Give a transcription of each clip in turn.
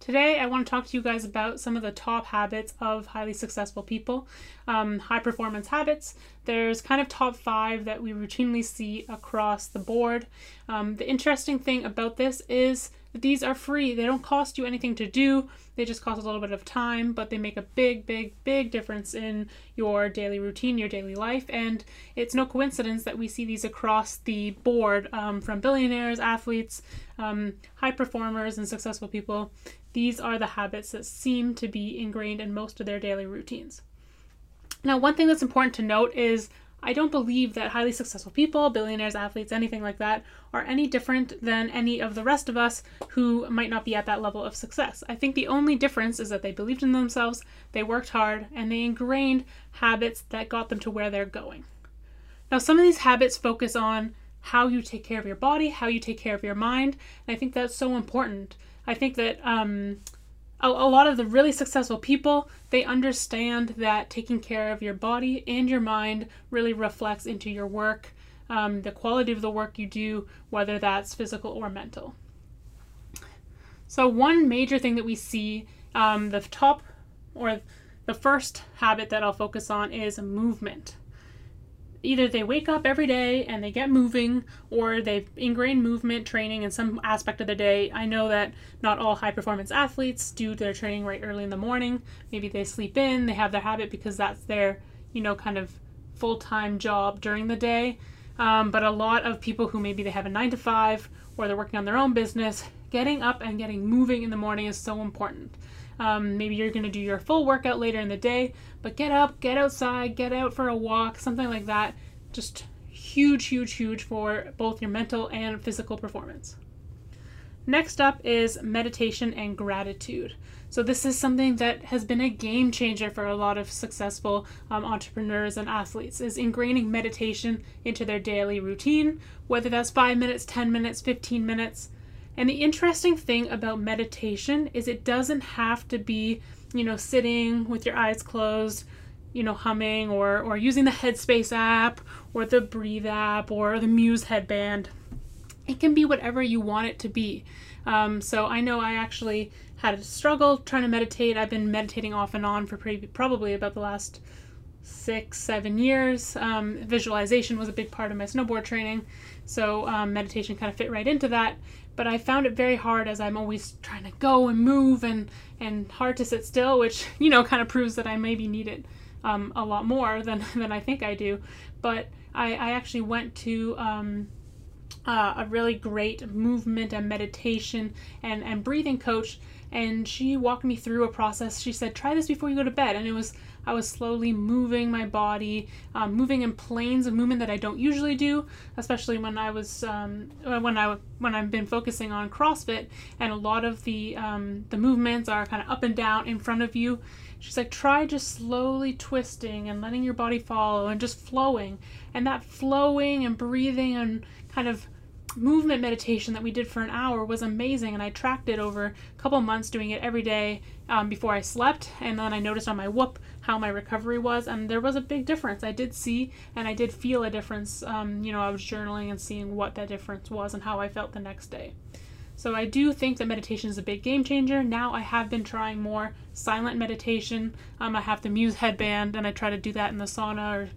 Today, I want to talk to you guys about some of the top habits of highly successful people, um, high performance habits. There's kind of top five that we routinely see across the board. Um, the interesting thing about this is that these are free. They don't cost you anything to do. They just cost a little bit of time, but they make a big, big, big difference in your daily routine, your daily life. And it's no coincidence that we see these across the board um, from billionaires, athletes, um, high performers, and successful people. These are the habits that seem to be ingrained in most of their daily routines. Now, one thing that's important to note is I don't believe that highly successful people, billionaires, athletes, anything like that, are any different than any of the rest of us who might not be at that level of success. I think the only difference is that they believed in themselves, they worked hard, and they ingrained habits that got them to where they're going. Now, some of these habits focus on how you take care of your body, how you take care of your mind, and I think that's so important. I think that um, a, a lot of the really successful people they understand that taking care of your body and your mind really reflects into your work um, the quality of the work you do whether that's physical or mental. So one major thing that we see um, the top or the first habit that i'll focus on is movement either they wake up every day and they get moving or they've ingrained movement training in some aspect of the day. I know that not all high performance athletes do their training right early in the morning. Maybe they sleep in, they have their habit because that's their, you know, kind of full time job during the day. Um, but a lot of people who maybe they have a nine to five or they're working on their own business, getting up and getting moving in the morning is so important. Um, maybe you're going to do your full workout later in the day, but get up, get outside, get out for a walk, something like that. Just huge, huge, huge for both your mental and physical performance. Next up is meditation and gratitude. So, this is something that has been a game changer for a lot of successful um, entrepreneurs and athletes, is ingraining meditation into their daily routine, whether that's five minutes, 10 minutes, 15 minutes. And the interesting thing about meditation is it doesn't have to be, you know, sitting with your eyes closed, you know, humming or or using the Headspace app or the Breathe app or the Muse headband. It can be whatever you want it to be. Um, so I know I actually had a struggle trying to meditate. I've been meditating off and on for probably about the last six, seven years. Um, visualization was a big part of my snowboard training, so um, meditation kind of fit right into that but I found it very hard as I'm always trying to go and move and and hard to sit still, which you know kind of proves that I maybe need it um, a lot more than than I think I do. But I, I actually went to um, uh, a really great movement and meditation and and breathing coach, and she walked me through a process. She said, "Try this before you go to bed," and it was I was slowly moving my body, um, moving in planes of movement that I don't usually do, especially when I was um, when I when I've been focusing on CrossFit, and a lot of the um, the movements are kind of up and down in front of you. She's like, try just slowly twisting and letting your body follow and just flowing, and that flowing and breathing and kind of movement meditation that we did for an hour was amazing and i tracked it over a couple months doing it every day um, before i slept and then i noticed on my Whoop how my recovery was and there was a big difference i did see and i did feel a difference um, you know i was journaling and seeing what that difference was and how i felt the next day so I do think that meditation is a big game changer. Now I have been trying more silent meditation. Um, I have the Muse headband, and I try to do that in the sauna or,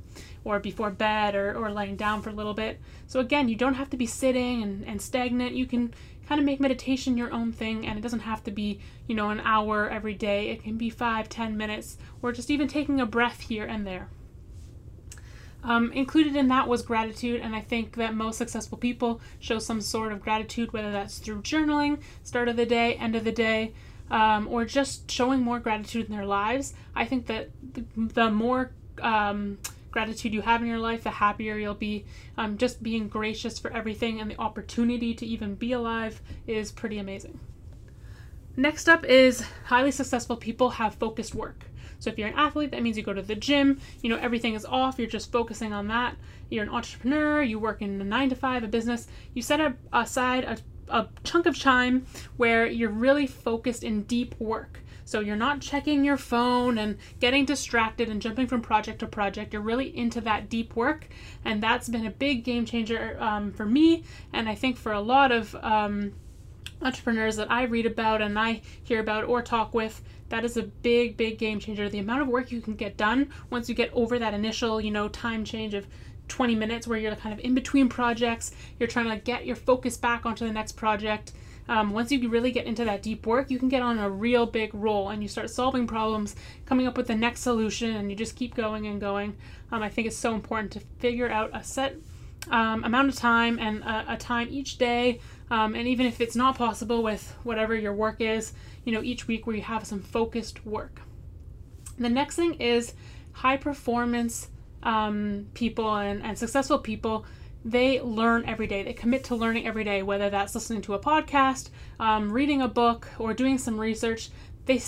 or before bed or, or laying down for a little bit. So again, you don't have to be sitting and, and stagnant. You can kind of make meditation your own thing, and it doesn't have to be, you know, an hour every day. It can be five, ten minutes, or just even taking a breath here and there. Um, included in that was gratitude, and I think that most successful people show some sort of gratitude, whether that's through journaling, start of the day, end of the day, um, or just showing more gratitude in their lives. I think that the, the more um, gratitude you have in your life, the happier you'll be. Um, just being gracious for everything and the opportunity to even be alive is pretty amazing. Next up is highly successful people have focused work. So if you're an athlete, that means you go to the gym, you know, everything is off, you're just focusing on that. You're an entrepreneur, you work in a nine to five, a business, you set aside a, a chunk of time where you're really focused in deep work. So you're not checking your phone and getting distracted and jumping from project to project. You're really into that deep work, and that's been a big game changer um, for me, and I think for a lot of um, entrepreneurs that I read about and I hear about or talk with, that is a big, big game changer. The amount of work you can get done once you get over that initial, you know, time change of 20 minutes where you're kind of in between projects, you're trying to get your focus back onto the next project. Um, once you really get into that deep work, you can get on a real big roll and you start solving problems, coming up with the next solution, and you just keep going and going. Um, I think it's so important to figure out a set um, amount of time and a, a time each day um, and even if it's not possible with whatever your work is, you know, each week where you have some focused work. The next thing is high performance um, people and, and successful people. They learn every day. They commit to learning every day, whether that's listening to a podcast, um, reading a book, or doing some research. They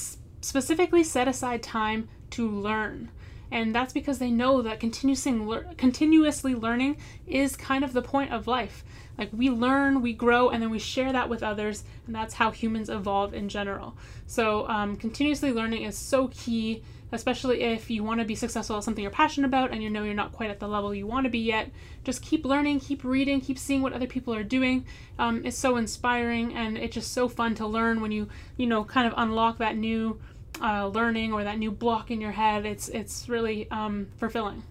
specifically set aside time to learn and that's because they know that continuously learning is kind of the point of life. Like we learn, we grow, and then we share that with others, and that's how humans evolve in general. So, um, continuously learning is so key, especially if you want to be successful at something you're passionate about and you know you're not quite at the level you want to be yet. Just keep learning, keep reading, keep seeing what other people are doing. Um, it's so inspiring, and it's just so fun to learn when you, you know, kind of unlock that new uh, learning or that new block in your head. It's it's really um, fulfilling.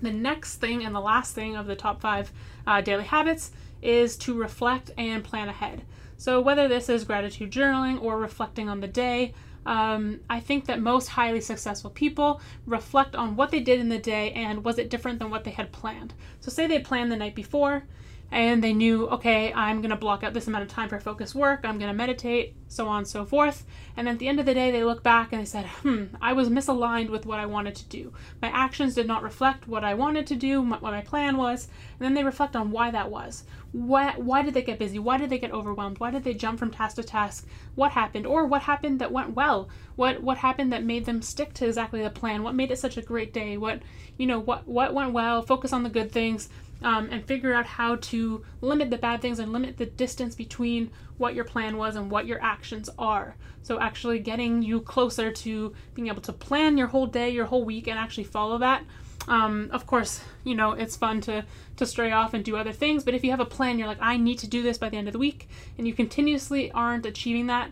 The next thing and the last thing of the top five uh, daily habits is to reflect and plan ahead. So, whether this is gratitude journaling or reflecting on the day, um, I think that most highly successful people reflect on what they did in the day and was it different than what they had planned. So, say they planned the night before and they knew, okay, I'm going to block out this amount of time for focused work, I'm going to meditate, so on and so forth. And at the end of the day, they look back and they said, hmm, I was misaligned with what I wanted to do. My actions did not reflect what I wanted to do, what my plan was. And then they reflect on why that was. Why, why did they get busy? Why did they get overwhelmed? Why did they jump from task to task? What happened? Or what happened that went well? What, what happened that made them stick to exactly the plan? What made it such a great day? What, you know, what, what went well? Focus on the good things um, and figure out how to limit the bad things and limit the distance between what your plan was and what your actions are. So, actually getting you closer to being able to plan your whole day, your whole week, and actually follow that. Um, of course, you know, it's fun to, to stray off and do other things, but if you have a plan, you're like, I need to do this by the end of the week, and you continuously aren't achieving that,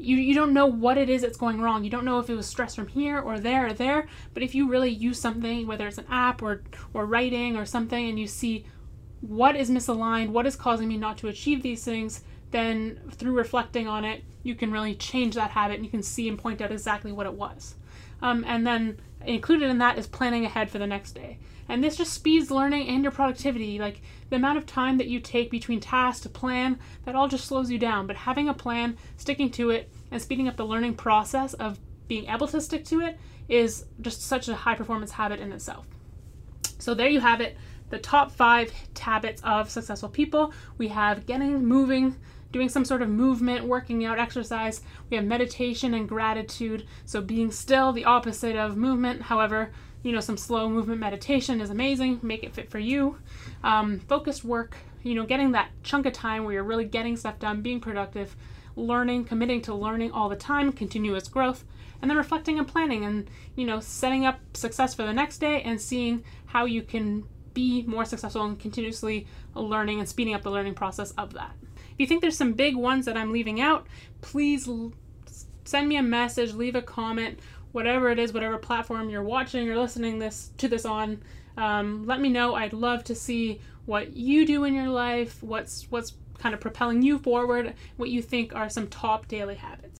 you, you don't know what it is that's going wrong. You don't know if it was stress from here or there or there. But if you really use something, whether it's an app or or writing or something, and you see what is misaligned, what is causing me not to achieve these things, then through reflecting on it, you can really change that habit and you can see and point out exactly what it was. Um, and then included in that is planning ahead for the next day. And this just speeds learning and your productivity. Like the amount of time that you take between tasks to plan, that all just slows you down. But having a plan, sticking to it, and speeding up the learning process of being able to stick to it is just such a high performance habit in itself. So there you have it the top five habits of successful people. We have getting moving, doing some sort of movement, working out, exercise. We have meditation and gratitude. So being still, the opposite of movement. However, you know, some slow movement meditation is amazing. Make it fit for you. Um, focused work, you know, getting that chunk of time where you're really getting stuff done, being productive, learning, committing to learning all the time, continuous growth, and then reflecting and planning and, you know, setting up success for the next day and seeing how you can be more successful and continuously learning and speeding up the learning process of that. If you think there's some big ones that I'm leaving out, please send me a message, leave a comment, whatever it is, whatever platform you're watching or listening this to this on. Um, let me know. I'd love to see what you do in your life, what's what's kind of propelling you forward, what you think are some top daily habits.